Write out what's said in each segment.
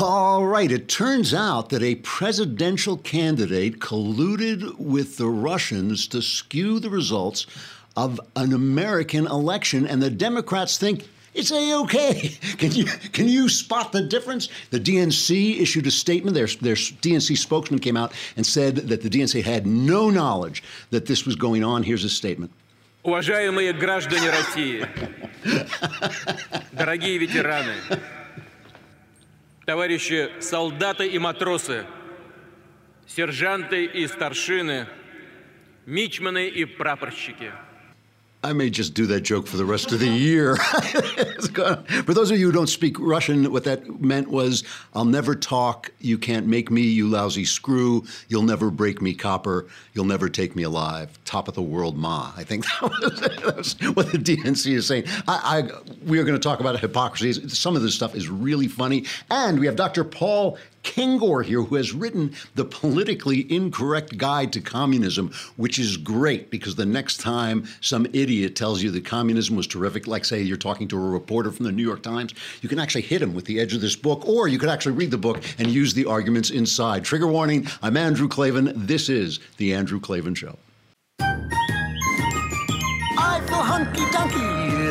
All right. It turns out that a presidential candidate colluded with the Russians to skew the results of an American election, and the Democrats think it's a okay. Can you can you spot the difference? The DNC issued a statement. Their their DNC spokesman came out and said that the DNC had no knowledge that this was going on. Here's a statement. Уважаемые граждане России, дорогие ветераны, Товарищи солдаты и матросы, сержанты и старшины, мичманы и прапорщики – I may just do that joke for the rest of the year. for those of you who don't speak Russian, what that meant was I'll never talk, you can't make me, you lousy screw, you'll never break me copper, you'll never take me alive. Top of the world, ma. I think that was, that was what the DNC is saying. I, I, we are going to talk about hypocrisy. Some of this stuff is really funny. And we have Dr. Paul Kengor here, who has written the politically incorrect guide to communism, which is great because the next time some idiot tells you that communism was terrific, like say you're talking to a reporter from the New York Times, you can actually hit him with the edge of this book, or you could actually read the book and use the arguments inside. Trigger warning I'm Andrew Klavan. This is The Andrew Klavan Show. I feel hunky dunky,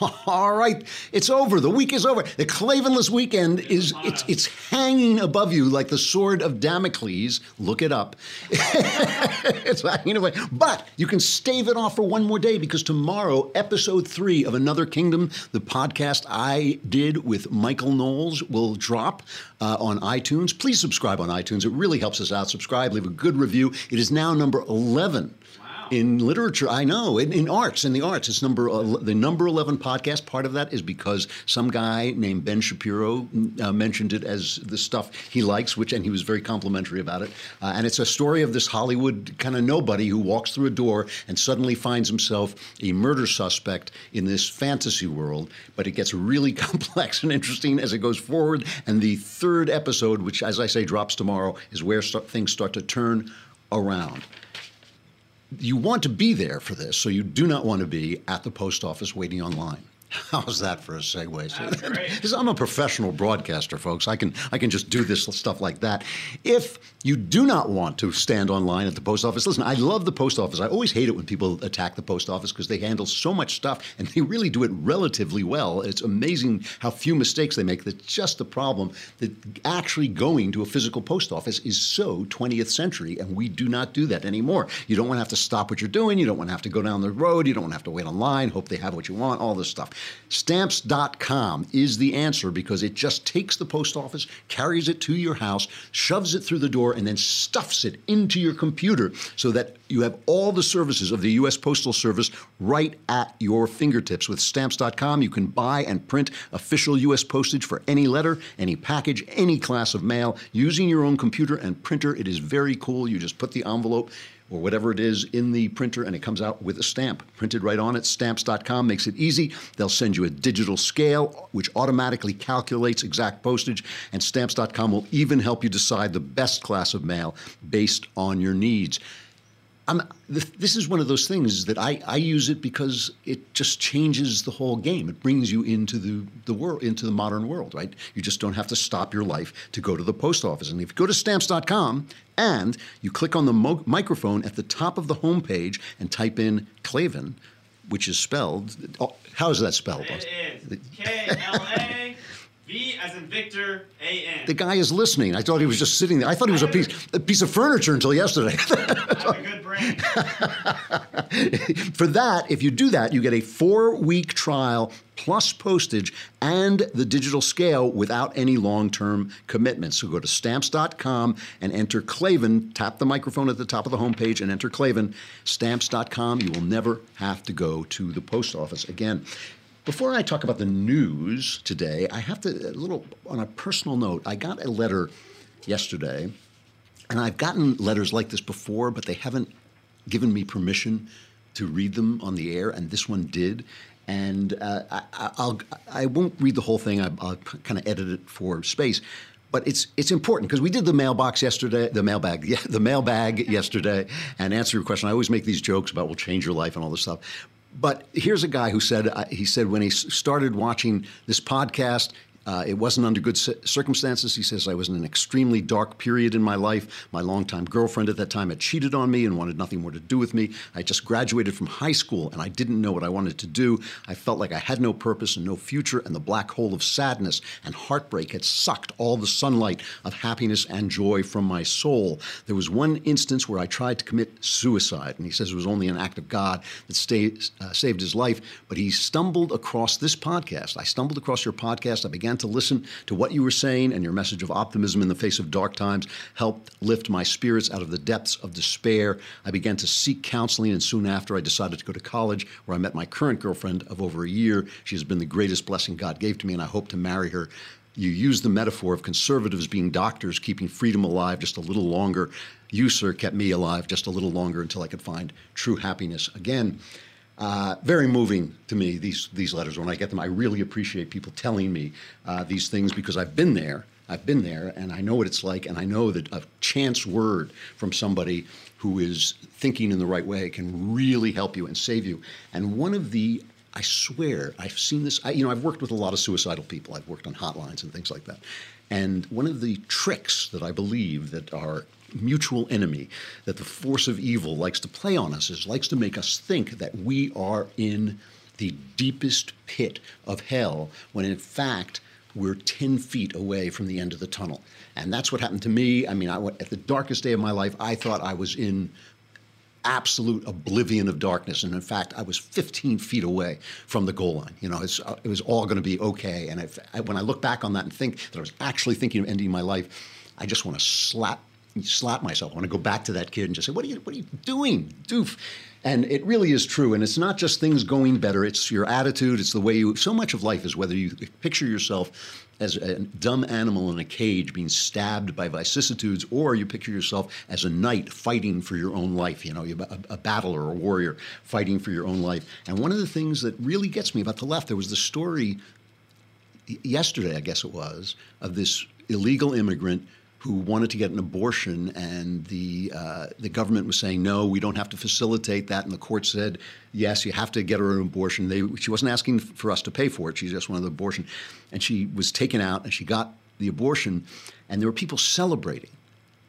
All right, it's over. The week is over. The Klavanless weekend is it's it's hanging above you like the sword of Damocles. Look it up. it's hanging away. But you can stave it off for one more day because tomorrow, episode three of Another Kingdom, the podcast I did with Michael Knowles, will drop uh, on iTunes. Please subscribe on iTunes. It really helps us out. Subscribe, leave a good review. It is now number eleven in literature, I know. In, in, arts, in the arts, it's number the number eleven podcast. Part of that is because some guy named Ben Shapiro uh, mentioned it as the stuff he likes, which and he was very complimentary about it. Uh, and it's a story of this Hollywood kind of nobody who walks through a door and suddenly finds himself a murder suspect in this fantasy world. But it gets really complex and interesting as it goes forward. And the third episode, which, as I say, drops tomorrow, is where things start to turn around you want to be there for this, so you do not want to be at the post office waiting online. How's that for a segue? Because I'm a professional broadcaster, folks. I can I can just do this stuff like that. If you do not want to stand online at the post office, listen. I love the post office. I always hate it when people attack the post office because they handle so much stuff and they really do it relatively well. It's amazing how few mistakes they make. That's just the problem. That actually going to a physical post office is so 20th century, and we do not do that anymore. You don't want to have to stop what you're doing. You don't want to have to go down the road. You don't want to have to wait online. Hope they have what you want. All this stuff. Stamps.com is the answer because it just takes the post office, carries it to your house, shoves it through the door, and then stuffs it into your computer so that you have all the services of the U.S. Postal Service right at your fingertips. With Stamps.com, you can buy and print official U.S. postage for any letter, any package, any class of mail using your own computer and printer. It is very cool. You just put the envelope or whatever it is in the printer and it comes out with a stamp printed right on it. Stamps.com makes it easy. They'll send you a digital scale which automatically calculates exact postage, and Stamps.com will even help you decide the best class of mail based on your needs. I'm, this is one of those things that I, I use it because it just changes the whole game. It brings you into the, the world, into the modern world, right? You just don't have to stop your life to go to the post office. And if you go to stamps.com and you click on the mo- microphone at the top of the homepage and type in Klavan, which is spelled, oh, how is that spelled? It is K L A. V as in Victor, A N. The guy is listening. I thought he was just sitting there. I thought he was a piece a piece of furniture until yesterday. I have a good brain. For that, if you do that, you get a four week trial plus postage and the digital scale without any long term commitment. So go to stamps.com and enter Klavan. Tap the microphone at the top of the homepage and enter Klavan. Stamps.com. You will never have to go to the post office again. Before I talk about the news today, I have to, a little on a personal note, I got a letter yesterday, and I've gotten letters like this before, but they haven't given me permission to read them on the air, and this one did. And uh, I, I'll I won't read the whole thing. I, I'll kind of edit it for space. But it's it's important because we did the mailbox yesterday, the mailbag, yeah, the mailbag yesterday, and answer your question. I always make these jokes about will change your life and all this stuff. But here's a guy who said uh, he said when he started watching this podcast, uh, it wasn't under good circumstances. He says, I was in an extremely dark period in my life. My longtime girlfriend at that time had cheated on me and wanted nothing more to do with me. I just graduated from high school and I didn't know what I wanted to do. I felt like I had no purpose and no future, and the black hole of sadness and heartbreak had sucked all the sunlight of happiness and joy from my soul. There was one instance where I tried to commit suicide, and he says it was only an act of God that uh, saved his life. But he stumbled across this podcast. I stumbled across your podcast. I began to listen to what you were saying, and your message of optimism in the face of dark times helped lift my spirits out of the depths of despair. I began to seek counseling, and soon after, I decided to go to college, where I met my current girlfriend of over a year. She has been the greatest blessing God gave to me, and I hope to marry her. You use the metaphor of conservatives being doctors, keeping freedom alive just a little longer. You, sir, kept me alive just a little longer until I could find true happiness again. Uh, very moving to me these these letters when I get them. I really appreciate people telling me uh, these things because I've been there. I've been there, and I know what it's like, and I know that a chance word from somebody who is thinking in the right way can really help you and save you. And one of the I swear, I've seen this. I, you know, I've worked with a lot of suicidal people. I've worked on hotlines and things like that. And one of the tricks that I believe that our mutual enemy, that the force of evil likes to play on us, is likes to make us think that we are in the deepest pit of hell, when in fact we're 10 feet away from the end of the tunnel. And that's what happened to me. I mean, I, at the darkest day of my life, I thought I was in absolute oblivion of darkness. And in fact, I was 15 feet away from the goal line. You know, uh, it was all going to be okay. And I, when I look back on that and think that I was actually thinking of ending my life, I just want to slap slap myself. I want to go back to that kid and just say, "What are you? What are you doing, doof?" And it really is true. And it's not just things going better; it's your attitude. It's the way you. So much of life is whether you picture yourself as a dumb animal in a cage being stabbed by vicissitudes, or you picture yourself as a knight fighting for your own life. You know, a, a battler or a warrior fighting for your own life. And one of the things that really gets me about the left, there was the story yesterday, I guess it was, of this illegal immigrant who wanted to get an abortion, and the uh, the government was saying no, we don't have to facilitate that, and the court said yes, you have to get her an abortion. They, she wasn't asking for us to pay for it; she just wanted the abortion, and she was taken out, and she got the abortion, and there were people celebrating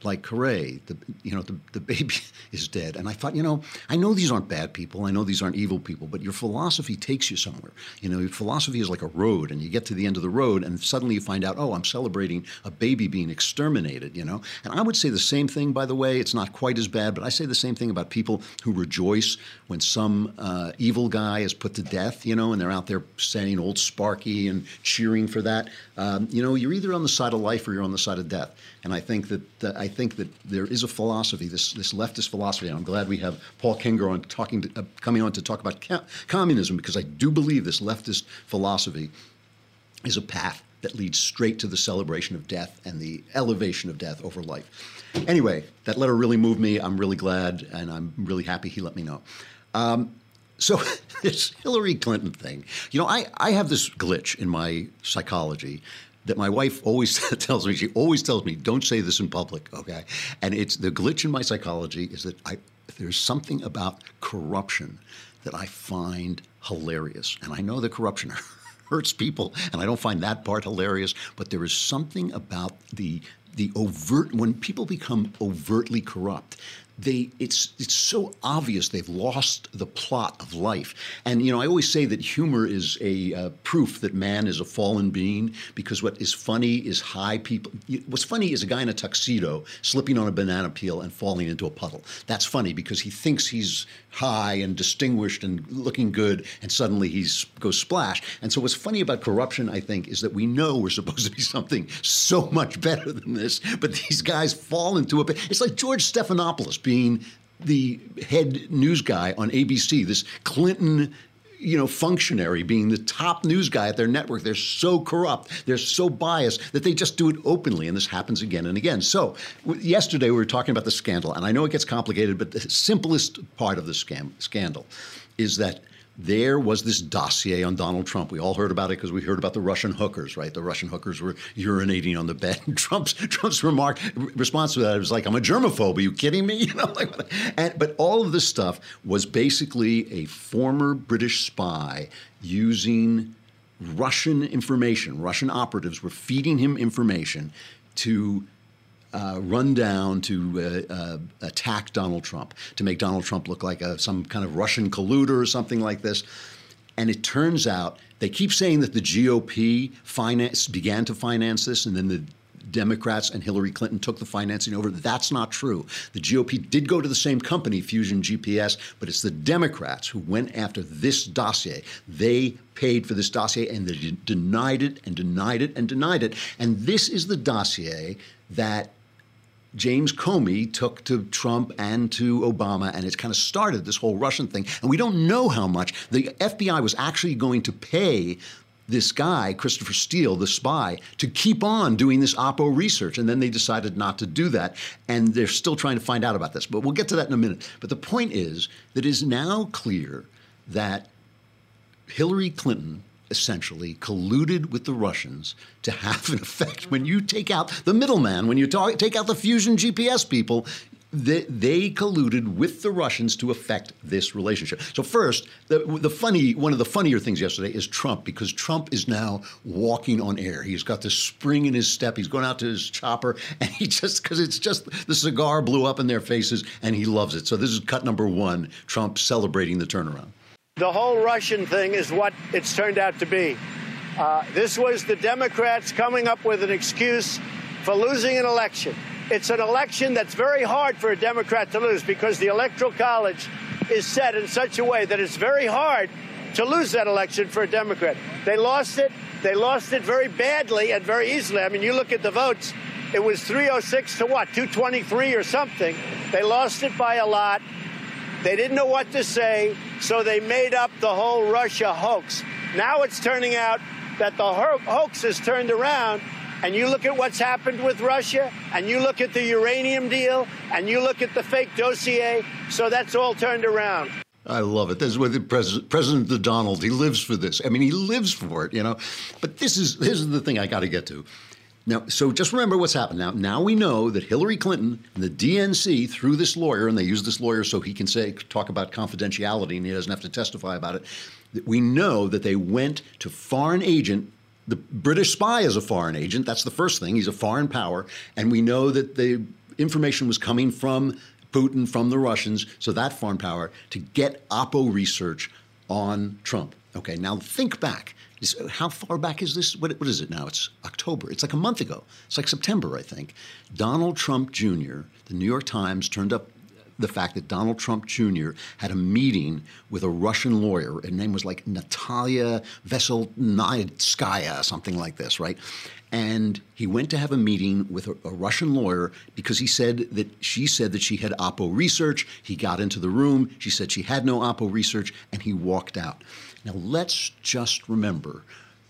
like hooray the you know the, the baby is dead. And i thought you know i know these aren't bad people. I know these aren't evil people but your philosophy takes you somewhere. You know your philosophy is like a road and you get to the end of the road and suddenly you find out oh i'm celebrating a baby being exterminated you know? And i would say the same thing by the way. It's not quite as bad but i say the same thing about people who rejoice when some uh, evil guy is put to death you know and they're out there saying old sparky and cheering for that. Um, you know you're either on the side of life or you're on the side of death and I think that uh, I think that there is a philosophy, this this leftist philosophy. And I'm glad we have Paul Kengor on talking, to, uh, coming on to talk about ca- communism because I do believe this leftist philosophy is a path that leads straight to the celebration of death and the elevation of death over life. Anyway, that letter really moved me. I'm really glad, and I'm really happy he let me know. Um, so this Hillary Clinton thing, you know, I, I have this glitch in my psychology that my wife always tells me. She always tells me, "Don't say this in public." Okay, and it's the glitch in my psychology is that I there's something about corruption that I find hilarious, and I know that corruption hurts people, and I don't find that part hilarious. But there is something about the the overt when people become overtly corrupt they it's it's so obvious they've lost the plot of life. And you know i always say that humor is a uh, proof that man is a fallen being because what is funny is high people what's funny is a guy in a tuxedo slipping on a banana peel and falling into a puddle. That's funny because he thinks he's high and distinguished and looking good and suddenly he goes splash. And so what's funny about corruption i think is that we know we're supposed to be something so much better than this but these guys fall into a it's like george stephanopoulos being the head news guy on ABC, this Clinton you know, functionary being the top news guy at their network. They're so corrupt, they're so biased that they just do it openly, and this happens again and again. So, w- yesterday we were talking about the scandal, and I know it gets complicated, but the simplest part of the scam- scandal is that there was this dossier on Donald Trump. We all heard about it because we heard about the Russian hookers, right? The Russian hookers were urinating on the bed. Trump's Trump's remark response to that was like, "I'm a germaphobe. Are you kidding me?" You know, like, and, but all of this stuff was basically a former British spy using Russian information. Russian operatives were feeding him information to uh, run down to uh, uh, attack Donald Trump, to make Donald Trump look like a, some kind of Russian colluder or something like this. And it turns out they keep saying that the GOP finance, began to finance this, and then the Democrats and Hillary Clinton took the financing over. That's not true. The GOP did go to the same company, Fusion GPS, but it's the Democrats who went after this dossier. They paid for this dossier and they denied it and denied it and denied it. And this is the dossier that James Comey took to Trump and to Obama, and it's kind of started this whole Russian thing. And we don't know how much. The FBI was actually going to pay this guy, Christopher Steele, the spy, to keep on doing this Oppo research. And then they decided not to do that. And they're still trying to find out about this. But we'll get to that in a minute. But the point is that it is now clear that Hillary Clinton essentially colluded with the Russians to have an effect. When you take out the middleman, when you talk, take out the fusion GPS people, they, they, colluded with the Russians to affect this relationship. So first, the, the funny one of the funnier things yesterday is Trump because Trump is now walking on air. He's got this spring in his step. He's going out to his chopper, and he just because it's just the cigar blew up in their faces, and he loves it. So this is cut number one. Trump celebrating the turnaround. The whole Russian thing is what it's turned out to be. Uh, this was the Democrats coming up with an excuse for losing an election. It's an election that's very hard for a Democrat to lose because the Electoral College is set in such a way that it's very hard to lose that election for a Democrat. They lost it. They lost it very badly and very easily. I mean, you look at the votes, it was 306 to what, 223 or something. They lost it by a lot. They didn't know what to say, so they made up the whole Russia hoax. Now it's turning out that the hoax has turned around and you look at what's happened with Russia, and you look at the uranium deal, and you look at the fake dossier, so that's all turned around. I love it. This is what the president, President Donald, he lives for this. I mean, he lives for it, you know. But this is this is the thing I got to get to. Now, so just remember what's happened. Now, now we know that Hillary Clinton and the DNC, through this lawyer, and they use this lawyer so he can say talk about confidentiality and he doesn't have to testify about it. We know that they went to foreign agent the British spy is a foreign agent. That's the first thing. He's a foreign power. And we know that the information was coming from Putin, from the Russians, so that foreign power, to get Oppo research on Trump. Okay, now think back. How far back is this? What, what is it now? It's October. It's like a month ago. It's like September, I think. Donald Trump Jr., the New York Times turned up the fact that Donald Trump Jr. had a meeting with a Russian lawyer. Her name was like Natalia Veselnitskaya, something like this, right? And he went to have a meeting with a, a, Russian lawyer because he said that she said that she had Oppo research. He got into the room. She said she had no Oppo research, and he walked out. Now, let's just remember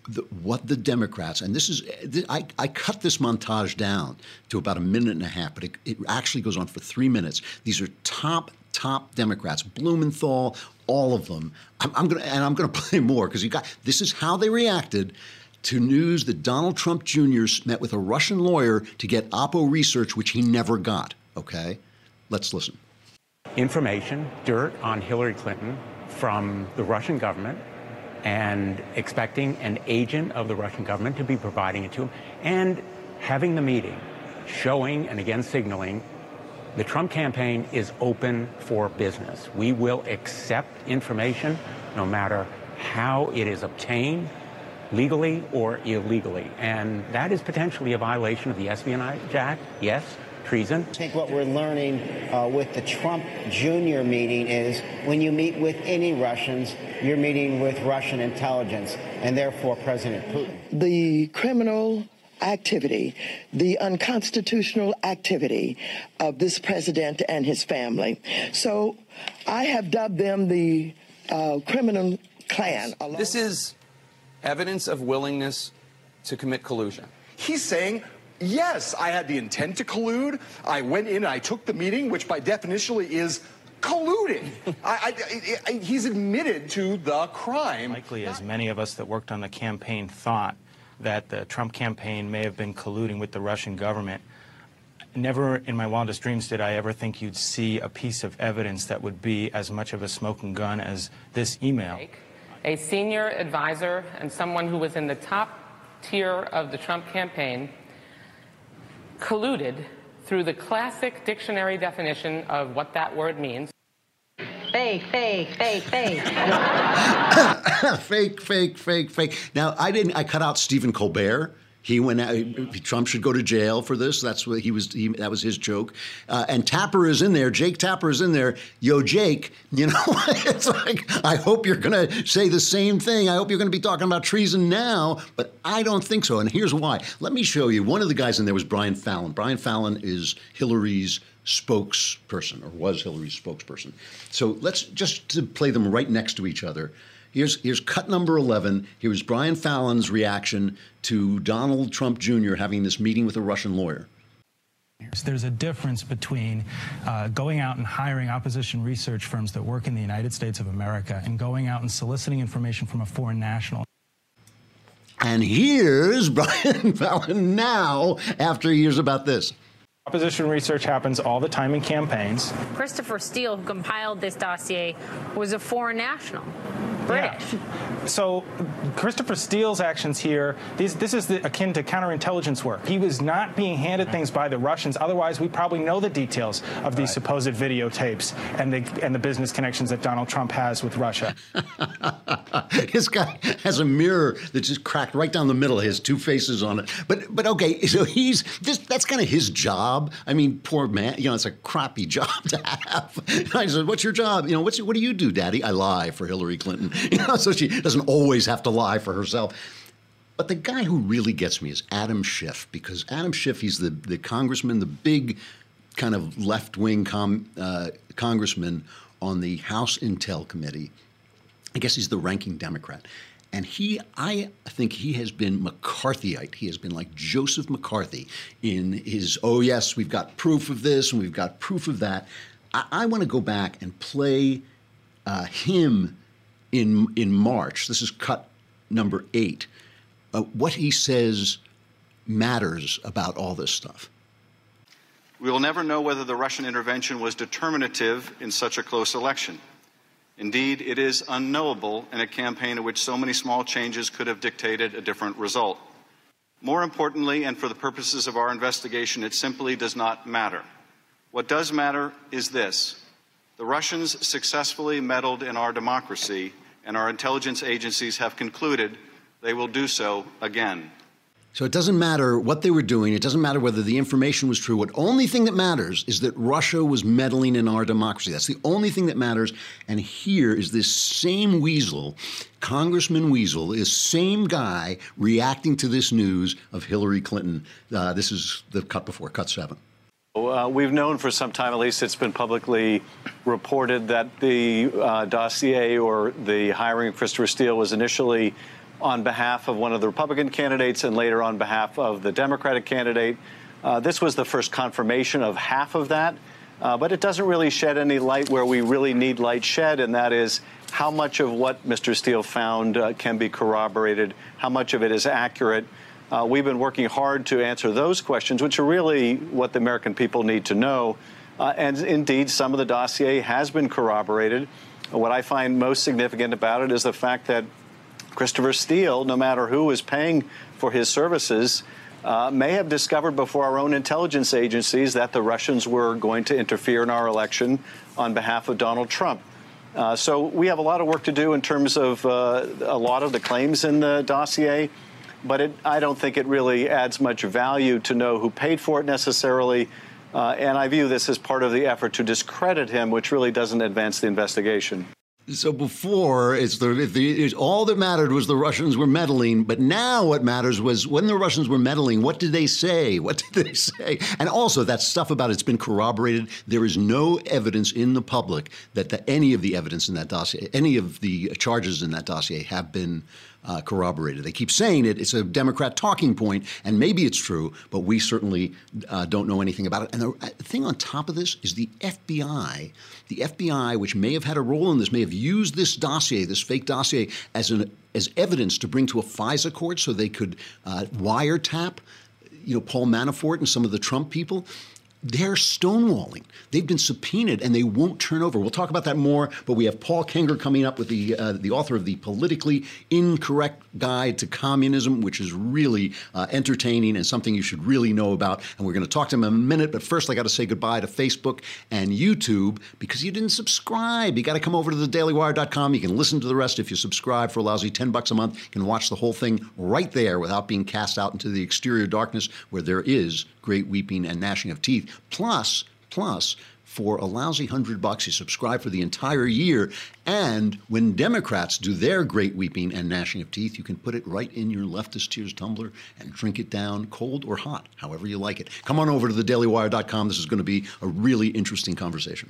the, what the Democrats, and this is, I, I, cut this montage down to about a minute and a half, but it, it actually goes on for three minutes. These are top, top Democrats, Blumenthal, all of them. I'm, I'm gonna, and I'm going to play more because you got, this is how they reacted to news that Donald Trump Jr. met with a Russian lawyer to get Oppo research, which he never got. Okay? Let's listen. Information, dirt on Hillary Clinton from the Russian government and expecting an agent of the Russian government to be providing it to him, and having the meeting, showing and again signaling the Trump campaign is open for business. We will accept information no matter how it is obtained, legally or illegally. And that is potentially a violation of the Espionage Act, yes, treason. I think what we're learning uh, with the Trump Jr. meeting is when you meet with any Russians, you're meeting with Russian intelligence and therefore President Putin. The criminal activity, the unconstitutional activity of this president and his family. So I have dubbed them the uh, criminal plan. This is evidence of willingness to commit collusion. He's saying, yes, I had the intent to collude. I went in and I took the meeting, which by definition is colluding. I, I, I, he's admitted to the crime. Likely, as many of us that worked on the campaign thought that the Trump campaign may have been colluding with the Russian government. Never in my wildest dreams did I ever think you'd see a piece of evidence that would be as much of a smoking gun as this email. A senior advisor and someone who was in the top tier of the Trump campaign colluded through the classic dictionary definition of what that word means. Fake, fake, fake, fake. fake, fake, fake, fake. Now, I didn't, I cut out Stephen Colbert. He went. Out, Trump should go to jail for this. That's what he was. He, that was his joke. Uh, and Tapper is in there. Jake Tapper is in there. Yo, Jake. You know, it's like I hope you're going to say the same thing. I hope you're going to be talking about treason now. But I don't think so. And here's why. Let me show you. One of the guys in there was Brian Fallon. Brian Fallon is Hillary's spokesperson, or was Hillary's spokesperson. So let's just play them right next to each other. Here's, here's cut number 11. Here's Brian Fallon's reaction to Donald Trump Jr. having this meeting with a Russian lawyer. There's a difference between uh, going out and hiring opposition research firms that work in the United States of America and going out and soliciting information from a foreign national. And here's Brian Fallon now after he hears about this. Opposition research happens all the time in campaigns. Christopher Steele, who compiled this dossier, was a foreign national. British. Yeah. So Christopher Steele's actions here, these, this is the, akin to counterintelligence work. He was not being handed things by the Russians. Otherwise, we probably know the details of these right. supposed videotapes and the, and the business connections that Donald Trump has with Russia. this guy has a mirror that's just cracked right down the middle. He has two faces on it. But but okay, so he's this, that's kind of his job. I mean, poor man. You know, it's a crappy job to have. I said, "What's your job? You know, what's what do you do, Daddy?" I lie for Hillary Clinton. You know, so she doesn't always have to lie for herself. But the guy who really gets me is Adam Schiff, because Adam Schiff, he's the, the congressman, the big kind of left wing com, uh, congressman on the House Intel Committee. I guess he's the ranking Democrat. And he, I think he has been McCarthyite. He has been like Joseph McCarthy in his, oh, yes, we've got proof of this and we've got proof of that. I, I want to go back and play uh, him in in March. This is cut number eight. Uh, what he says matters about all this stuff. We will never know whether the Russian intervention was determinative in such a close election. Indeed, it is unknowable in a campaign in which so many small changes could have dictated a different result. More importantly, and for the purposes of our investigation, it simply does not matter. What does matter is this the Russians successfully meddled in our democracy, and our intelligence agencies have concluded they will do so again. So it doesn't matter what they were doing. It doesn't matter whether the information was true. What only thing that matters is that Russia was meddling in our democracy. That's the only thing that matters. And here is this same weasel, Congressman Weasel, this same guy reacting to this news of Hillary Clinton. Uh, this is the cut before, cut seven. Uh, we've known for some time, at least it's been publicly reported, that the uh, dossier or the hiring of Christopher Steele was initially on behalf of one of the Republican candidates and later on behalf of the Democratic candidate. Uh, this was the first confirmation of half of that, uh, but it doesn't really shed any light where we really need light shed, and that is how much of what Mr. Steele found uh, can be corroborated, how much of it is accurate. Uh, we've been working hard to answer those questions, which are really what the American people need to know. Uh, and indeed, some of the dossier has been corroborated. What I find most significant about it is the fact that Christopher Steele, no matter who is paying for his services, uh, may have discovered before our own intelligence agencies that the Russians were going to interfere in our election on behalf of Donald Trump. Uh, so we have a lot of work to do in terms of uh, a lot of the claims in the dossier but it, I don't think it really adds much value to know who paid for it necessarily. Uh, and I view this as part of the effort to discredit him, which really doesn't advance the investigation. So before, it's the, the it's, all that mattered was the Russians were meddling, but now what matters was when the Russians were meddling, what did they say? What did they say? And also that stuff about it's been corroborated. There is no evidence in the public that the, any of the evidence in that dossier, any of the charges in that dossier have been uh, corroborated. They keep saying it. It's a Democrat talking point, and maybe it's true, but we certainly uh, don't know anything about it. And the uh, thing on top of this is the FBI, the FBI, which may have had a role in this, may have used this dossier, this fake dossier, as an as evidence to bring to a FISA court so they could uh, wiretap you know Paul Manafort and some of the Trump people they're stonewalling. They've been subpoenaed and they won't turn over. We'll talk about that more, but we have Paul Kengor coming up with the uh, the author of the politically incorrect guide to communism, which is really uh, entertaining and something you should really know about. And we're going to talk to him in a minute, but first I got to say goodbye to Facebook and YouTube because you didn't subscribe. You got to come over to thedailywire.com. You can listen to the rest if you subscribe for a lousy 10 bucks a month. You can watch the whole thing right there without being cast out into the exterior darkness where there is great weeping and gnashing of teeth. Plus, plus, for a lousy hundred bucks, you subscribe for the entire year. And when Democrats do their great weeping and gnashing of teeth, you can put it right in your leftist tears tumbler and drink it down cold or hot, however you like it. Come on over to thedailywire.com. This is going to be a really interesting conversation.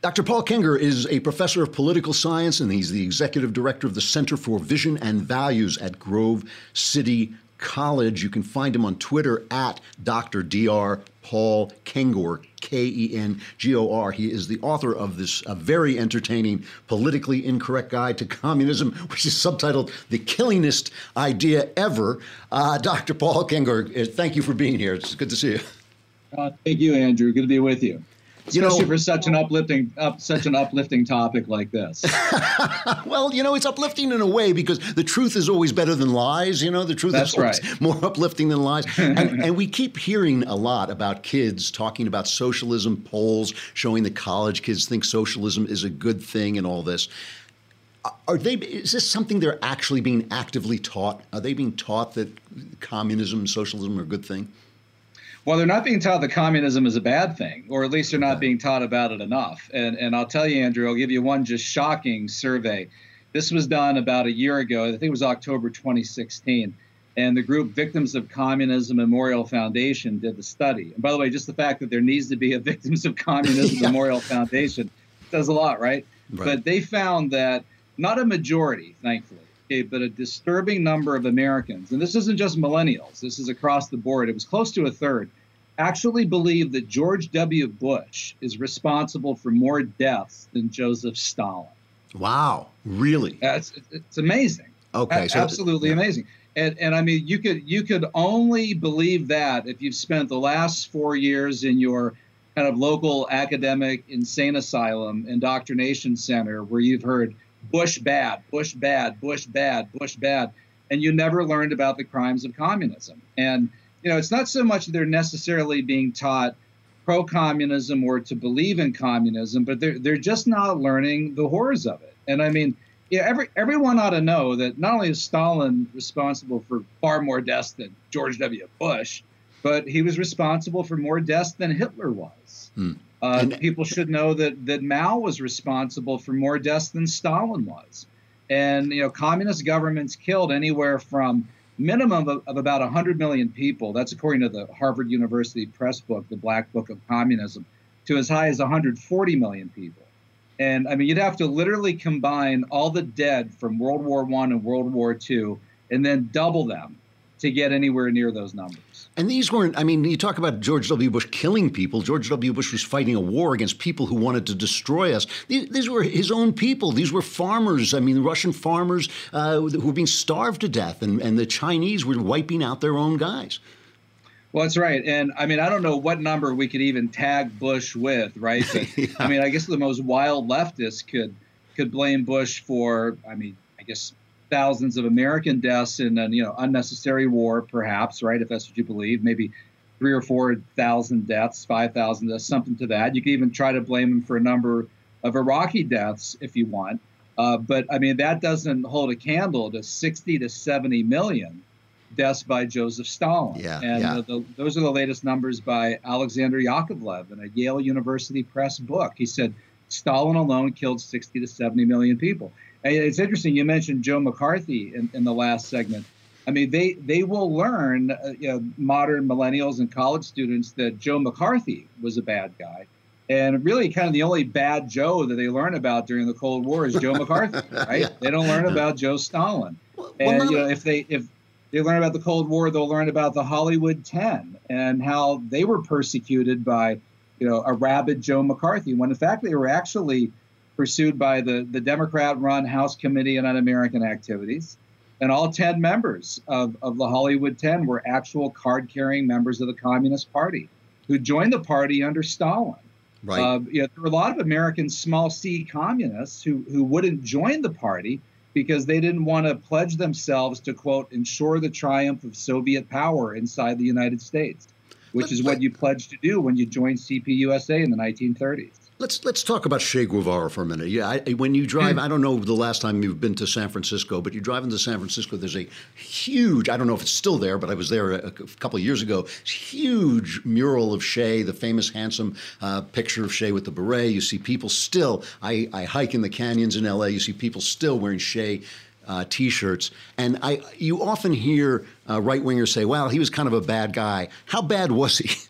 Dr. Paul Kengor is a professor of political science, and he's the executive director of the Center for Vision and Values at Grove City College. You can find him on Twitter at Dr. Dr. Paul Kengor, K E N G O R. He is the author of this very entertaining politically incorrect guide to communism, which is subtitled The Killingest Idea Ever. Uh, Dr. Paul Kengor, uh, thank you for being here. It's good to see you. Uh, thank you, Andrew. Good to be with you especially you know, for such an uplifting up such an uplifting topic like this. well, you know, it's uplifting in a way because the truth is always better than lies. You know, the truth That's is always right. more uplifting than lies. and, and we keep hearing a lot about kids talking about socialism, polls showing that college kids think socialism is a good thing, and all this. Are they? Is this something they're actually being actively taught? Are they being taught that communism, socialism are a good thing? Well, they're not being taught that communism is a bad thing, or at least they're not being taught about it enough. And, and I'll tell you, Andrew, I'll give you one just shocking survey. This was done about a year ago. I think it was October 2016. And the group Victims of Communism Memorial Foundation did the study. And by the way, just the fact that there needs to be a Victims of Communism yeah. Memorial Foundation does a lot, right? right? But they found that not a majority, thankfully, but a disturbing number of Americans, and this isn't just millennials, this is across the board, it was close to a third, actually believe that George W. Bush is responsible for more deaths than Joseph Stalin. Wow, really? It's, it's amazing. Okay, so absolutely yeah. amazing. And, and I mean, you could you could only believe that if you've spent the last four years in your kind of local academic insane asylum indoctrination center where you've heard Bush bad, Bush bad, Bush bad, Bush bad, and you never learned about the crimes of communism. And you know, it's not so much they're necessarily being taught pro-communism or to believe in communism, but they're they're just not learning the horrors of it. And I mean, yeah, every everyone ought to know that not only is Stalin responsible for far more deaths than George W. Bush, but he was responsible for more deaths than Hitler was. Hmm. Uh, and, people should know that that Mao was responsible for more deaths than Stalin was. And you know, communist governments killed anywhere from minimum of, of about 100 million people. That's according to the Harvard University Press book, The Black Book of Communism, to as high as 140 million people. And I mean, you'd have to literally combine all the dead from World War One and World War Two, and then double them to get anywhere near those numbers. And these weren't, I mean, you talk about George W. Bush killing people. George W. Bush was fighting a war against people who wanted to destroy us. These, these were his own people. These were farmers. I mean, Russian farmers uh, who were being starved to death, and, and the Chinese were wiping out their own guys. Well, that's right. And I mean, I don't know what number we could even tag Bush with, right? But, yeah. I mean, I guess the most wild leftists could could blame Bush for, I mean, I guess thousands of American deaths in an you know unnecessary war, perhaps, right? If that's what you believe, maybe three or four thousand deaths, five thousand deaths, something to that. You could even try to blame him for a number of Iraqi deaths if you want. Uh, but I mean, that doesn't hold a candle to 60 to 70 million deaths by Joseph Stalin. Yeah, and yeah. uh, the, those are the latest numbers by Alexander Yakovlev in a Yale University Press book. He said Stalin alone killed 60 to 70 million people. And it's interesting. You mentioned Joe McCarthy in, in the last segment. I mean, they they will learn, uh, you know, modern millennials and college students that Joe McCarthy was a bad guy, and really, kind of the only bad Joe that they learn about during the Cold War is Joe McCarthy, right? Yeah. They don't learn about Joe Stalin, well, and not- you know, if they if they learn about the Cold War, they'll learn about the Hollywood Ten and how they were persecuted by, you know, a rabid Joe McCarthy, when in fact they were actually pursued by the the Democrat-run House Committee on Un-American Activities and all 10 members of, of the Hollywood 10 were actual card carrying members of the Communist Party who joined the party under Stalin. Right. Uh, you know, there were a lot of American small c communists who, who wouldn't join the party because they didn't want to pledge themselves to, quote, ensure the triumph of Soviet power inside the United States, which is what you pledged to do when you joined CPUSA in the 1930s. Let's let's talk about Che Guevara for a minute. Yeah, I, when you drive, I don't know the last time you've been to San Francisco, but you drive into San Francisco. There's a huge. I don't know if it's still there, but I was there a, a couple of years ago. Huge mural of Che, the famous handsome uh, picture of Che with the beret. You see people still. I, I hike in the canyons in L.A. You see people still wearing Che. Uh, t-shirts, and I, you often hear uh, right wingers say, "Well, he was kind of a bad guy." How bad was he?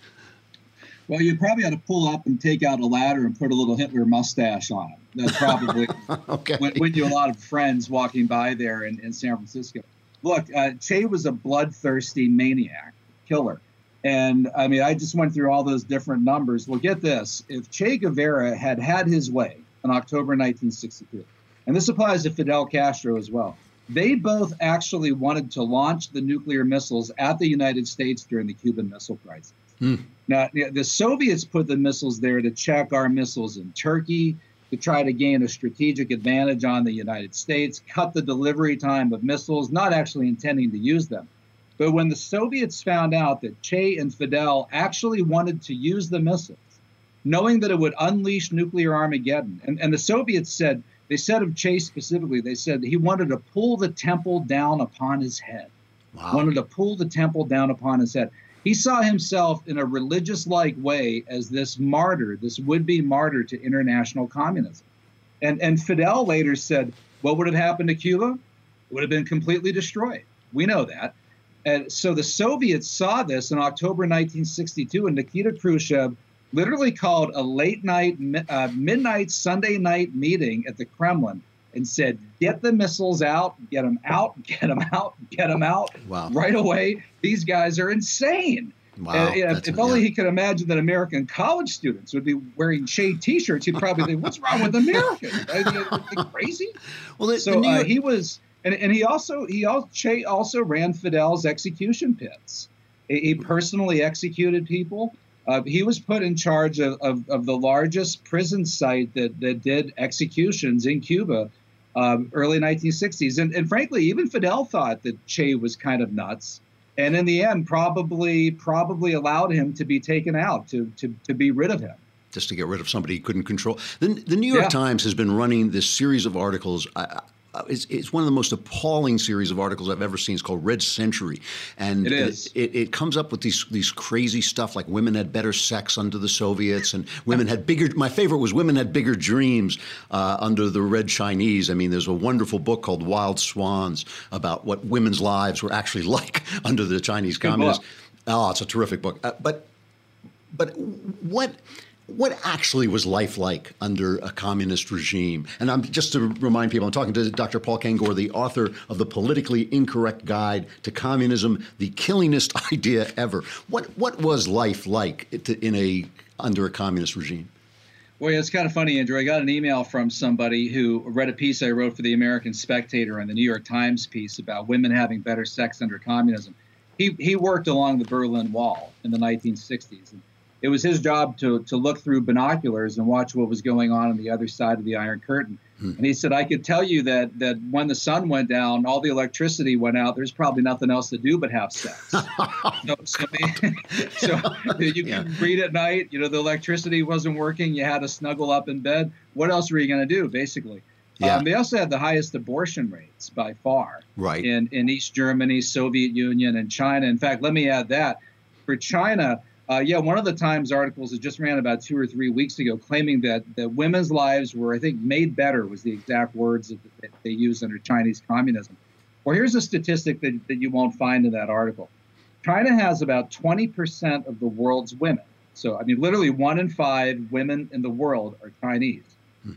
Well, you probably ought to pull up and take out a ladder and put a little Hitler mustache on him. That's probably okay. win, win you a lot of friends walking by there in, in San Francisco. Look, uh, Che was a bloodthirsty maniac, killer. And I mean, I just went through all those different numbers. Well, get this if Che Guevara had had his way in October 1962, and this applies to Fidel Castro as well, they both actually wanted to launch the nuclear missiles at the United States during the Cuban Missile Crisis. Hmm. Now, the Soviets put the missiles there to check our missiles in Turkey, to try to gain a strategic advantage on the United States, cut the delivery time of missiles, not actually intending to use them. But when the Soviets found out that Che and Fidel actually wanted to use the missiles, knowing that it would unleash nuclear Armageddon, and, and the Soviets said, they said of Che specifically, they said he wanted to pull the temple down upon his head. Wanted to pull the temple down upon his head. He saw himself in a religious like way as this martyr, this would be martyr to international communism. And, and Fidel later said, What would have happened to Cuba? It would have been completely destroyed. We know that. And so the Soviets saw this in October 1962, and Nikita Khrushchev literally called a late night, uh, midnight Sunday night meeting at the Kremlin and said, Get the missiles out, get them out, get them out, get them out Wow. right away. These guys are insane. Wow, And, you know, if only he could imagine that American college students would be wearing Che T-shirts, he'd probably think, "What's wrong with Americans? Are they, crazy?" Well, the, so the uh, he was, and, and he also he also Che also ran Fidel's execution pits. He, he personally executed people. Uh, he was put in charge of, of, of the largest prison site that, that did executions in Cuba, um, early 1960s. And, and frankly, even Fidel thought that Che was kind of nuts. And in the end, probably probably allowed him to be taken out to, to, to be rid of him. just to get rid of somebody he couldn't control. The, the New York Yeah. Times has been running this series of articles. I, it's, it's one of the most appalling series of articles I've ever seen. It's called Red Century, and It is. It, it, comes up with these these crazy stuff like women had better sex under the Soviets, and women had bigger. My favorite was women had bigger dreams uh, under the Red Chinese. I mean, there's a wonderful book called Wild Swans about what women's lives were actually like under the Chinese Good communists. book. Oh, it's a terrific book. Uh, but but what what actually was life like under a communist regime? And I'm just to remind people, I'm talking to Dr. Paul Kengor, the author of the politically incorrect guide to communism, the killingest idea ever. What what was life like in a under a communist regime? Well, it's kind of funny, Andrew. I got an email from somebody who read a piece I wrote for the American Spectator and the New York Times piece about women having better sex under communism. He, he worked along the Berlin Wall in the 1960s. And it was his job to, to look through binoculars and watch what was going on on the other side of the Iron Curtain. And he said, I could tell you that, that when the sun went down, all the electricity went out. There's probably nothing else to do but have sex. so, so, so you can read at night. You know, the electricity wasn't working. You had to snuggle up in bed. What else were you going to do, basically? Yeah. Um, they also had the highest abortion rates by far Right. in, in East Germany, Soviet Union, and China. In fact, let me add that for China, uh, yeah, one of the Times articles that just ran about two or three weeks ago claiming that, that women's lives were, I think, made better was the exact words that, that they used under Chinese communism. Well, here's a statistic that, that you won't find in that article. China has about 20% of the world's women. So, I mean, literally one in five women in the world are Chinese.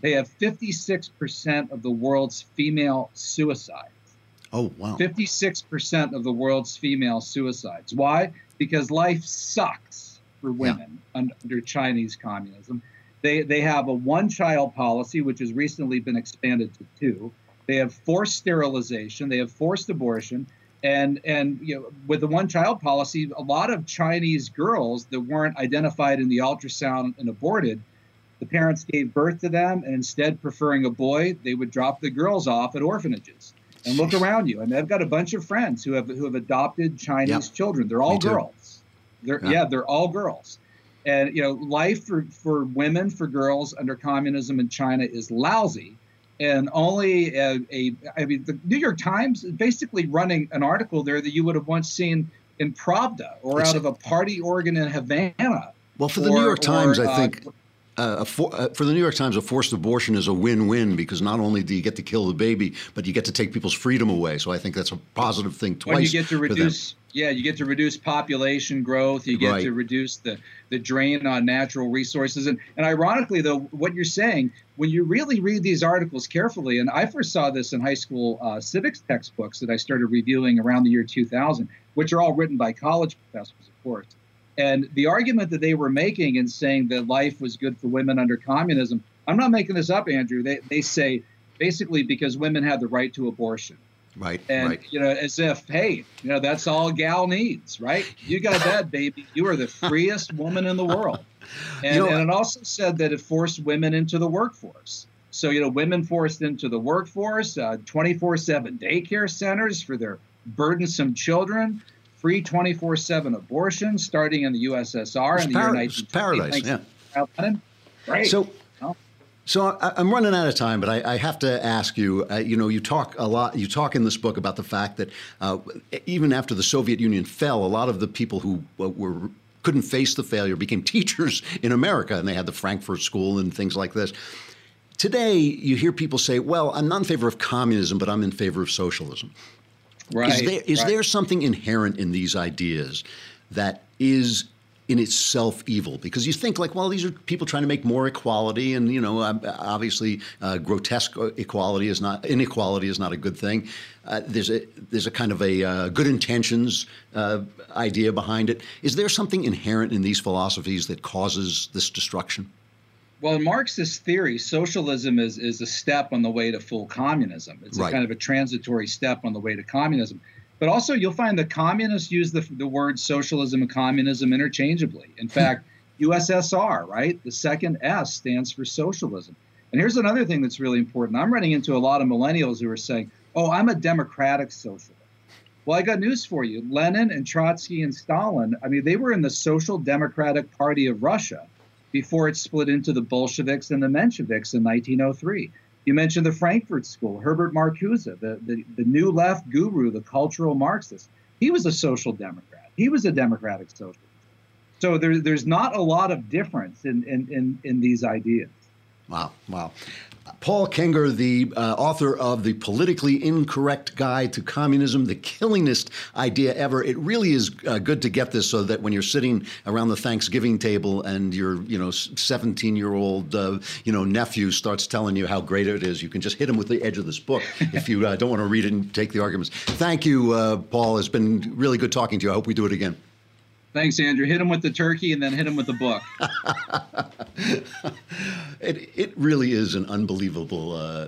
They have 56% of the world's female suicides. Oh, wow. 56% of the world's female suicides. Why? Because life sucks for women un- under Chinese communism. They, they have a one child policy, which has recently been expanded to two. They have forced sterilization, they have forced abortion. And, and you know, with the one child policy, a lot of Chinese girls that weren't identified in the ultrasound and aborted, the parents gave birth to them, and instead preferring a boy, they would drop the girls off at orphanages. And look around you. I mean, I've got a bunch of friends who have who have adopted Chinese Yep. children. They're all Me too. girls. They're Yeah. yeah. they're all girls. And you know, life for for women for girls under communism in China is lousy. And only a, a I mean, the New York Times is basically running an article there that you would have once seen in Pravda or It's- out of a party organ in Havana. Well, for the or- New York Times, or, I uh, think uh, a for, uh, for the New York Times, a forced abortion is a win-win because not only do you get to kill the baby, but you get to take people's freedom away. So I think that's a positive thing twice. You get to reduce, yeah, you get to reduce population growth. You get Right. to reduce the, the drain on natural resources. And and ironically, though, what you're saying, when you really read these articles carefully, and I first saw this in high school uh, civics textbooks that I started reviewing around the year 2000, which are all written by college professors, of course. And the argument that they were making in saying that life was good for women under communism, I'm not making this up, Andrew. They, they say basically because women had the right to abortion. Right, And right. you know, as if, hey, you know, that's all gal needs, right? You got that, baby. You are the freest woman in the world. And, You know, and it also said that it forced women into the workforce. So you know, women forced into the workforce, uh, 24/7 daycare centers for their burdensome children, free 24/7 abortion starting in the USSR It's in the year par- 1920. it's paradise, Thanks yeah. Great. So-. So I'm running out of time, but I, I have to ask you. Uh, you know, you talk a lot. You talk in this book about the fact that uh, even after the Soviet Union fell, a lot of the people who uh, were couldn't face the failure became teachers in America, and they had the Frankfurt School and things like this. Today, you hear people say, "Well, I'm not in favor of communism, but I'm in favor of socialism." Right. Is there is right. there something inherent in these ideas that is in itself evil? Because you think like, well, these are people trying to make more equality, and you know, obviously, uh, grotesque equality is not inequality is not a good thing. Uh, there's a there's a kind of a uh, good intentions uh, idea behind it. Is there something inherent in these philosophies that causes this destruction? Well, in Marxist theory, socialism is, is a step on the way to full communism. It's Right. a kind of a transitory step on the way to communism. But also, you'll find the communists use the, the word socialism and communism interchangeably. In hmm. fact, USSR, right? The second S stands for socialism. And here's another thing that's really important. I'm running into a lot of millennials who are saying, oh, I'm a democratic socialist. Well, I got news for you. Lenin and Trotsky and Stalin, I mean, they were in the Social Democratic Party of Russia before it split into the Bolsheviks and the Mensheviks in 1903. You mentioned the Frankfurt School, Herbert Marcuse, the, the, the new left guru, the cultural Marxist. He was a social democrat. He was a democratic socialist. So there, there's not a lot of difference in, in, in, in these ideas. Wow, wow. Paul Kengor, the uh, author of The Politically Incorrect Guide to Communism, the killingest idea ever. It really is uh, good to get this so that when you're sitting around the Thanksgiving table and your, you know, 17 year old, uh, you know, nephew starts telling you how great it is, you can just hit him with the edge of this book if you uh, don't want to read it and take the arguments. Thank you, uh, Paul. It's been really good talking to you. I hope we do it again. Thanks, Andrew. Hit him with the turkey and then hit him with the book. It, it really is an unbelievable uh,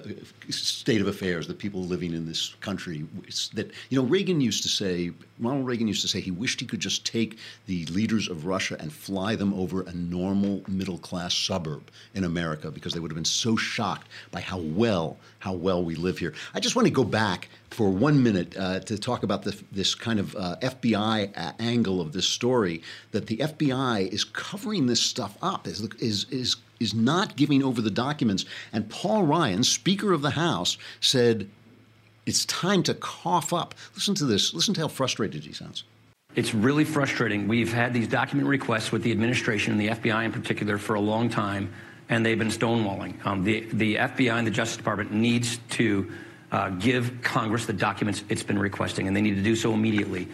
state of affairs that people living in this country. That you know, Reagan used to say, Ronald Reagan used to say, he wished he could just take the leaders of Russia and fly them over a normal middle class suburb in America because they would have been so shocked by how well how well we live here. I just want to go back for one minute uh, to talk about this kind of uh, FBI a- angle of this story that the FBI is covering this stuff up is is is is not giving over the documents. And Paul Ryan, Speaker of the House, said it's time to cough up. Listen to this. Listen to how frustrated he sounds. It's really frustrating. We've had these document requests with the administration and the FBI in particular for a long time, and they've been stonewalling. Um, the, the FBI and the Justice Department needs to uh, give Congress the documents it's been requesting, and they need to do so immediately.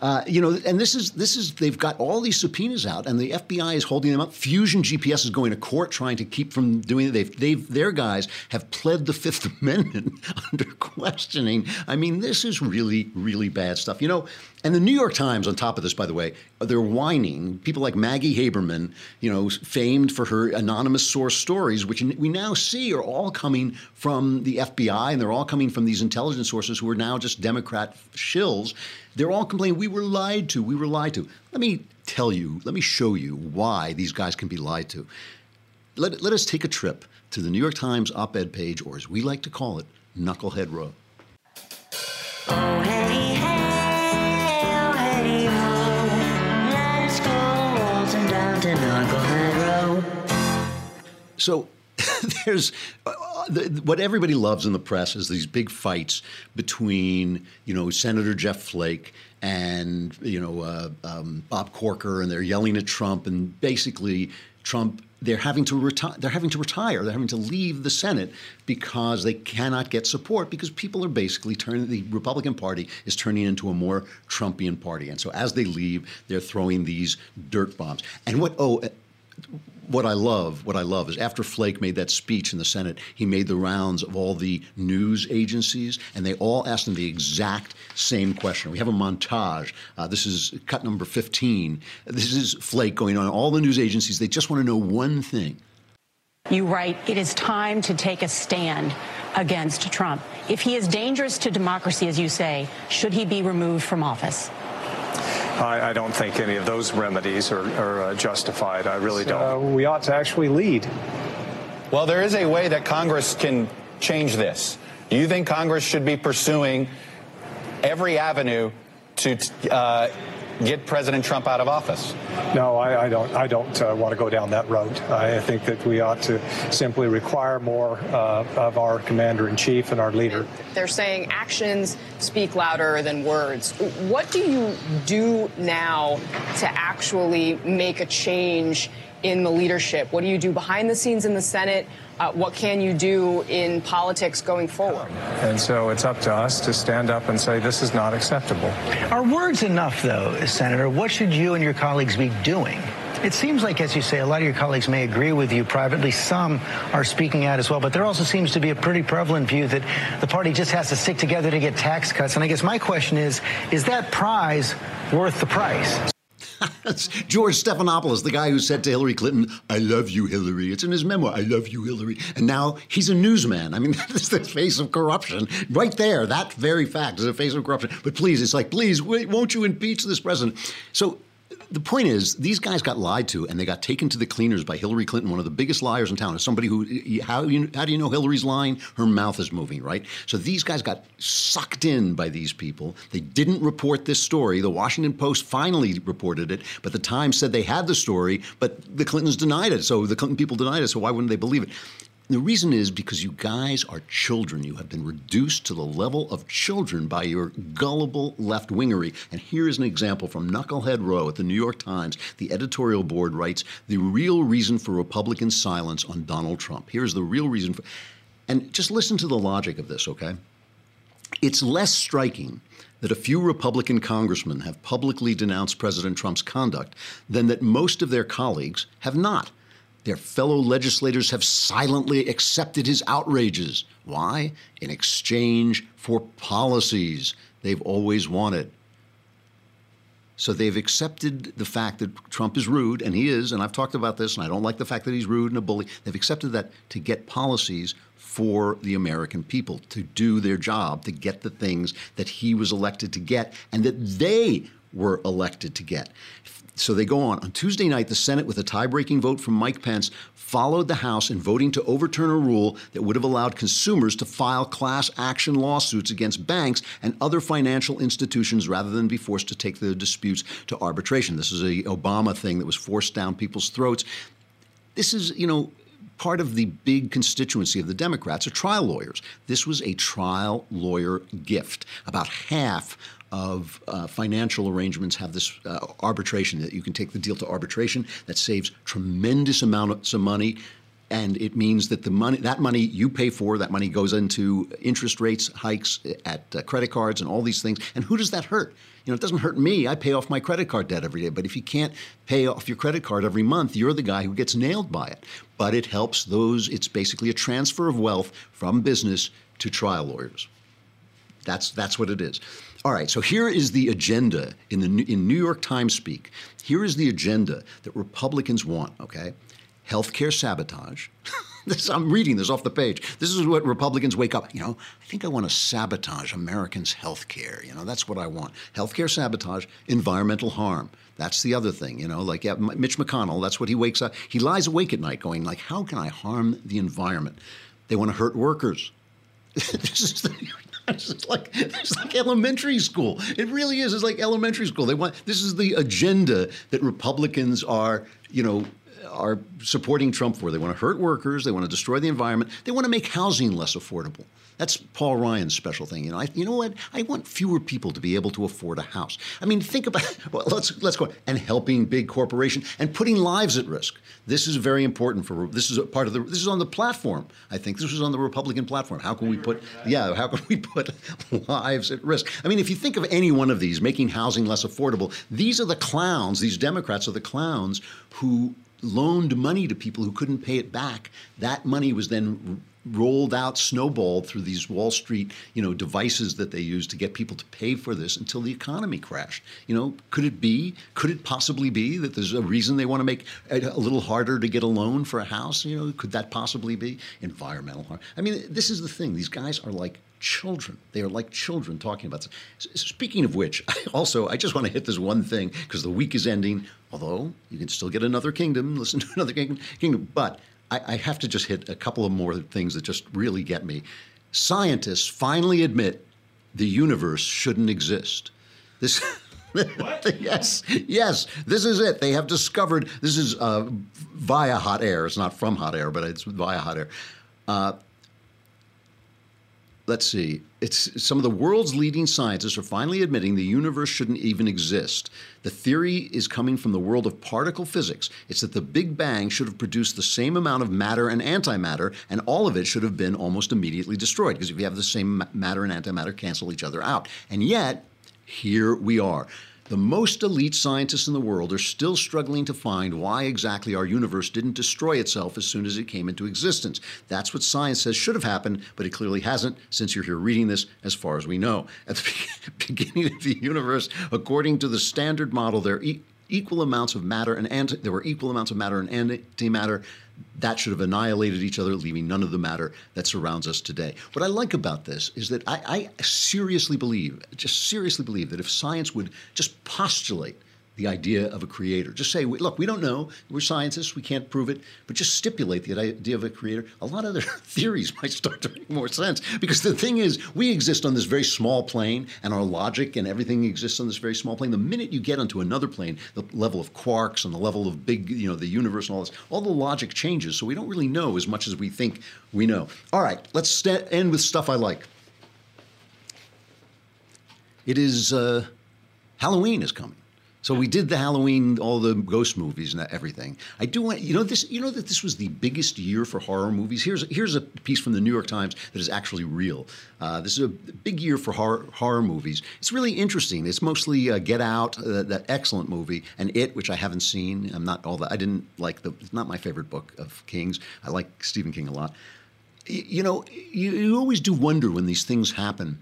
Uh, you know, and this is this is they've got all these subpoenas out, and the FBI is holding them up. Fusion GPS is going to court trying to keep from doing it. They've, they've their guys have pled the Fifth Amendment under questioning. I mean, this is really really bad stuff. You know, and the New York Times, on top of this, by the way, they're whining. People like Maggie Haberman, you know, famed for her anonymous source stories, which we now see are all coming from the FBI, and they're all coming from these intelligence sources who are now just Democrat shills. They're all complaining, we were lied to, we were lied to. Let me tell you, let me show you why these guys can be lied to. Let, let us take a trip to the New York Times op ed page, or as we like to call it, Knucklehead Row. Oh, hey, So there's uh, the, what everybody loves in the press is these big fights between you know Senator Jeff Flake and you know uh, um, Bob Corker, and they're yelling at Trump, and basically Trump they're having to retire. They're having to retire. They're having to leave the Senate because they cannot get support because people are basically turning. The Republican Party is turning into a more Trumpian party, and so as they leave, they're throwing these dirt bombs. And what? Oh, what I love, what I love is after Flake made that speech in the Senate, he made the rounds of all the news agencies, and they all asked him the exact same question. We have a montage. Uh, this is cut number 15. This is Flake going on all the news agencies. They just want to know one thing. You write, it is time to take a stand against Trump. If he is dangerous to democracy, as you say, should he be removed from office? I, I, don't think any of those remedies are, are uh, justified. I really don't. Uh, we ought to actually lead. Well, there is a way that Congress can change this. Do you think Congress should be pursuing every avenue to uh, get President Trump out of office? No, I, I don't. I don't uh, want to go down that road. I think that we ought to simply require more uh, of our commander in chief and our leader. They're saying actions speak louder than words. What do you do now to actually make a change in the leadership? What do you do behind the scenes in the Senate? Uh, what can you do in politics going forward? And so it's up to us to stand up and say this is not acceptable. Are words enough, though, Senator? What should you and your colleagues be doing? It seems like, as you say, a lot of your colleagues may agree with you privately. Some are speaking out as well. But there also seems to be a pretty prevalent view that the party just has to stick together to get tax cuts. And I guess my question is is that prize worth the price? George Stephanopoulos, the guy who said to Hillary Clinton, I love you, Hillary. It's in his memoir, I love you, Hillary. And now he's a newsman. I mean, that's the face of corruption. Right there, that very fact is a face of corruption. But please, it's like, please, wait, won't you impeach this president? So the point is, these guys got lied to, and they got taken to the cleaners by Hillary Clinton, one of the biggest liars in town. As somebody who, how, you, how do you know Hillary's lying? Her mouth is moving, right? So these guys got sucked in by these people. They didn't report this story. The Washington Post finally reported it, but the Times said they had the story, but the Clintons denied it. So the Clinton people denied it. So why wouldn't they believe it? The reason is because you guys are children. You have been reduced to the level of children by your gullible left wingery. And here is an example from Knucklehead Row at the New York Times. The editorial board writes The real reason for Republican silence on Donald Trump. Here's the real reason for. And just listen to the logic of this, okay? It's less striking that a few Republican congressmen have publicly denounced President Trump's conduct than that most of their colleagues have not. Their fellow legislators have silently accepted his outrages. Why? In exchange for policies they've always wanted. So they've accepted the fact that Trump is rude, and he is, and I've talked about this, and I don't like the fact that he's rude and a bully. They've accepted that to get policies for the American people, to do their job, to get the things that he was elected to get and that they were elected to get. So they go on. On Tuesday night, the Senate, with a tie breaking vote from Mike Pence, followed the House in voting to overturn a rule that would have allowed consumers to file class action lawsuits against banks and other financial institutions rather than be forced to take their disputes to arbitration. This is a Obama thing that was forced down people's throats. this is, you know, part of the big constituency of the Democrats are trial lawyers. This was a trial lawyer gift. About half of uh, financial arrangements have this uh, arbitration that you can take the deal to arbitration that saves tremendous amounts of money. And it means that the money that money you pay for that money goes into interest rates hikes at uh, credit cards and all these things. And who does that hurt? You know it doesn't hurt me. I pay off my credit card debt every day. But if you can't pay off your credit card every month you're the guy who gets nailed by it. But it helps those it's basically a transfer of wealth from business to trial lawyers. That's that's what it is. All right. So here is the agenda in the in New York Times speak. Here is the agenda that Republicans want. Okay, healthcare sabotage. this, I'm reading this off the page. This is what Republicans wake up. You know, I think I want to sabotage Americans' health care. You know, that's what I want. Healthcare sabotage, environmental harm. That's the other thing. You know, like yeah, Mitch McConnell. That's what he wakes up. He lies awake at night, going like, "How can I harm the environment?" They want to hurt workers. this is the it's like it's like elementary school. It really is. It's like elementary school. They want this is the agenda that Republicans are, you know, are supporting Trump for. They want to hurt workers. They want to destroy the environment. They want to make housing less affordable. That's Paul Ryan's special thing. You know, I, you know what? I want fewer people to be able to afford a house. I mean, think about well, let's let's go and helping big corporations and putting lives at risk. This is very important for this is a part of the this is on the platform. I think this was on the Republican platform. How can we put yeah? How can we put lives at risk? I mean, if you think of any one of these making housing less affordable, these are the clowns. These Democrats are the clowns who loaned money to people who couldn't pay it back. That money was then rolled out, snowballed through these Wall Street, you know, devices that they used to get people to pay for this until the economy crashed. You know, could it be? Could it possibly be that there's a reason they want to make it a little harder to get a loan for a house? You know, could that possibly be environmental harm? I mean, this is the thing. These guys are like children. They are like children talking about this. S- Speaking of which, I also I just want to hit this one thing because the week is ending. Although you can still get another kingdom, listen to another kingdom, kingdom. But I, I have to just hit a couple of more things that just really get me. Scientists finally admit the universe shouldn't exist. This. yes, yes, this is it. They have discovered this is uh, via hot air. It's not from hot air, but it's via hot air. Uh, let's see. It's some of the world's leading scientists are finally admitting the universe shouldn't even exist. The theory is coming from the world of particle physics. It's that the Big Bang should have produced the same amount of matter and antimatter, and all of it should have been almost immediately destroyed. Because if you have the same matter and antimatter, cancel each other out. And yet, here we are. The most elite scientists in the world are still struggling to find why exactly our universe didn't destroy itself as soon as it came into existence. That's what science says should have happened, but it clearly hasn't since you're here reading this, as far as we know. At the beginning of the universe, according to the standard model, there e- equal amounts of matter and anti- there were equal amounts of matter and antimatter. That should have annihilated each other, leaving none of the matter that surrounds us today. What I like about this is that I, I seriously believe, just seriously believe, that if science would just postulate the idea of a creator. Just say, look, we don't know. We're scientists. We can't prove it. But just stipulate the idea of a creator. A lot of their theories might start to make more sense. Because the thing is, we exist on this very small plane, and our logic and everything exists on this very small plane. The minute you get onto another plane, the level of quarks and the level of big, you know, the universe and all this, all the logic changes. So we don't really know as much as we think we know. All right, let's st- end with stuff I like. It is uh, Halloween is coming. So we did the Halloween, all the ghost movies and everything. I do want you know this. You know that this was the biggest year for horror movies. Here's here's a piece from the New York Times that is actually real. Uh, this is a big year for horror, horror movies. It's really interesting. It's mostly uh, Get Out, uh, that excellent movie, and It, which I haven't seen. I'm not all that. I didn't like the. It's not my favorite book of King's. I like Stephen King a lot. Y- You know, you, you always do wonder when these things happen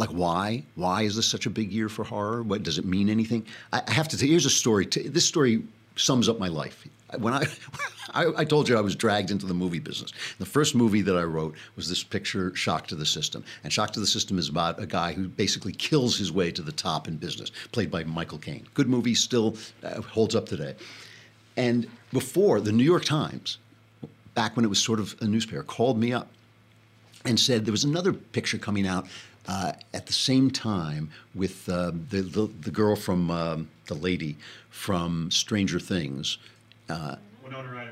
like why? Why is this such a big year for horror? What does it mean anything? I I have to tell you here's a story this story sums up my life. When I, I i told you i was dragged into the movie business. The first movie that i wrote was this picture shock to the system. And shock to the system is about a guy who basically kills his way to the top in business played by michael caine. Good movie still uh, holds up today. And before the new york times back when it was sort of a newspaper called me up and said there was another picture coming out uh, at the same time with uh, the, the the girl from um, the lady from Stranger Things. Uh,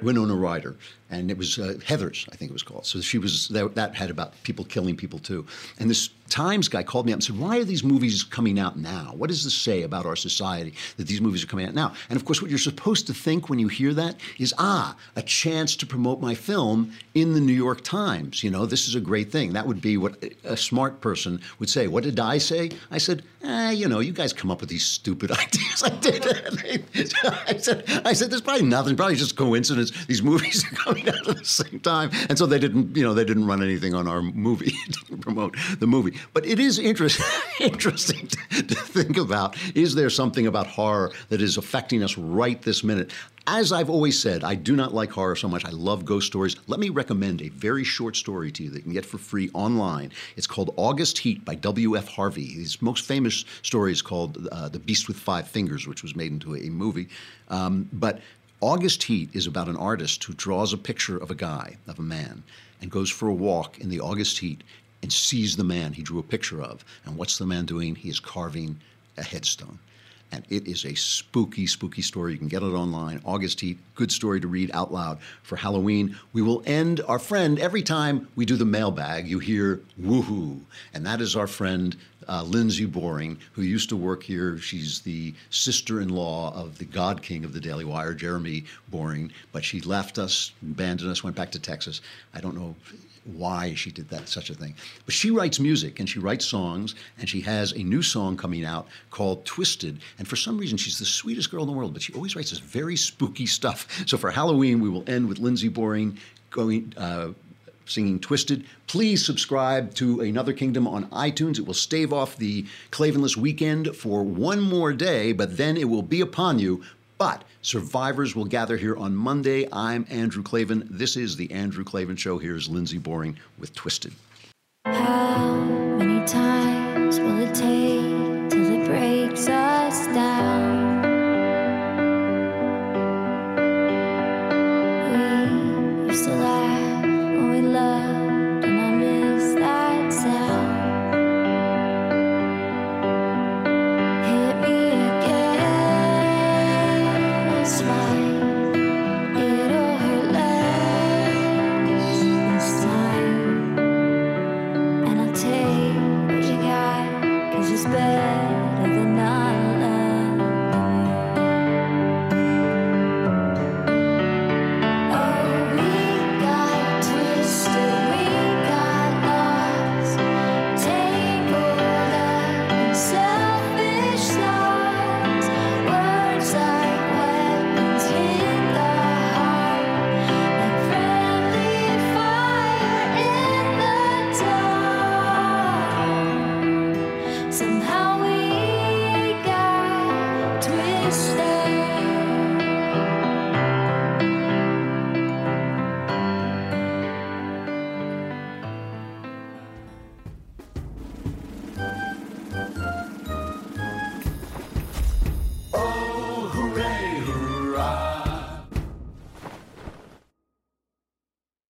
Winona Ryder, and it was uh, Heathers, I think it was called. So she was that, that had about people killing people too. And this Times guy called me up and said, "Why are these movies coming out now? What does this say about our society that these movies are coming out now?" And of course, what you're supposed to think when you hear that is, "Ah, a chance to promote my film in the New York Times. You know, this is a great thing." That would be what a smart person would say. What did I say? I said, eh, "You know, you guys come up with these stupid ideas." I did. I said, "I said there's probably nothing. Probably just coincidence. These movies are coming out at the same time." And so they didn't, you know, they didn't run anything on our movie, didn't promote the movie. But it is interest, interesting to, to think about. Is there something about horror that is affecting us right this minute? As I've always said, I do not like horror so much. I love ghost stories. Let me recommend a very short story to you that you can get for free online. It's called August Heat by W.F. Harvey. His most famous story is called uh, The Beast with Five Fingers, which was made into a movie. Um, but August Heat is about an artist who draws a picture of a guy, of a man, and goes for a walk in the August heat and sees the man he drew a picture of. And what's the man doing? He is carving a headstone. And it is a spooky, spooky story. You can get it online. August Heat, good story to read out loud for Halloween. We will end our friend every time we do the mailbag. You hear woohoo. And that is our friend uh, Lindsay Boring, who used to work here. She's the sister in law of the God King of the Daily Wire, Jeremy Boring. But she left us, abandoned us, went back to Texas. I don't know why she did that such a thing. But she writes music and she writes songs and she has a new song coming out called Twisted. And for some reason she's the sweetest girl in the world, but she always writes this very spooky stuff. So for Halloween we will end with Lindsay Boring going uh, singing Twisted. Please subscribe to Another Kingdom on iTunes. It will stave off the Klavanless weekend for one more day, but then it will be upon you. But survivors will gather here on Monday. I'm Andrew Klavan. This is the Andrew Klavan Show. Here's Lindsay Boring with Twisted. How many times will it take till it breaks us down?